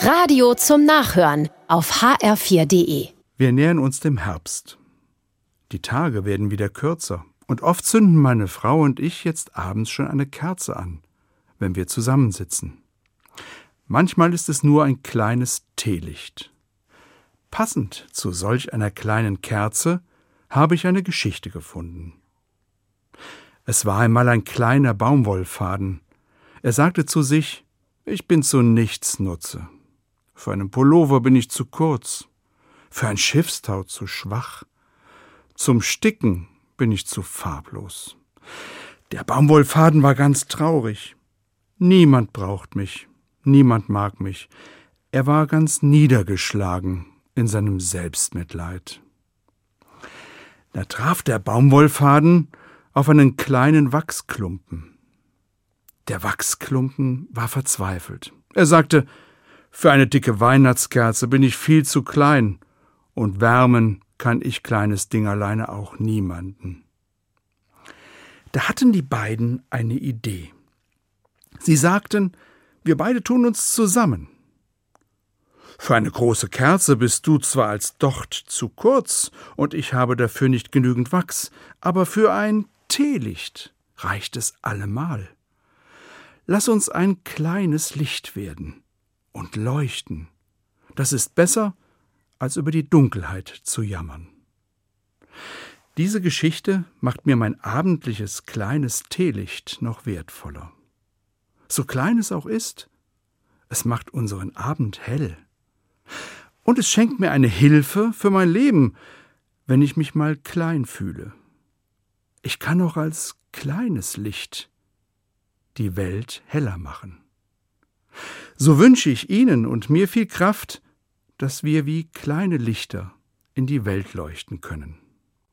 Radio zum Nachhören auf hr4.de. Wir nähern uns dem Herbst. Die Tage werden wieder kürzer und oft zünden meine Frau und ich jetzt abends schon eine Kerze an, wenn wir zusammensitzen. Manchmal ist es nur ein kleines Teelicht. Passend zu solch einer kleinen Kerze habe ich eine Geschichte gefunden. Es war einmal ein kleiner Baumwollfaden. Er sagte zu sich, ich bin zu nichts Nutze. Für einen Pullover bin ich zu kurz, für ein Schiffstau zu schwach, zum Sticken bin ich zu farblos. Der Baumwollfaden war ganz traurig. Niemand braucht mich, niemand mag mich. Er war ganz niedergeschlagen in seinem Selbstmitleid. Da traf der Baumwollfaden auf einen kleinen Wachsklumpen. Der Wachsklumpen war verzweifelt. Er sagte, für eine dicke Weihnachtskerze bin ich viel zu klein, und wärmen kann ich kleines Ding alleine auch niemanden. Da hatten die beiden eine Idee. Sie sagten, wir beide tun uns zusammen. Für eine große Kerze bist du zwar als Docht zu kurz, und ich habe dafür nicht genügend Wachs, aber für ein Teelicht reicht es allemal. Lass uns ein kleines Licht werden und leuchten. Das ist besser, als über die Dunkelheit zu jammern. Diese Geschichte macht mir mein abendliches kleines Teelicht noch wertvoller. So klein es auch ist, es macht unseren Abend hell. Und es schenkt mir eine Hilfe für mein Leben, wenn ich mich mal klein fühle. Ich kann auch als kleines Licht die Welt heller machen. So wünsche ich Ihnen und mir viel Kraft, dass wir wie kleine Lichter in die Welt leuchten können.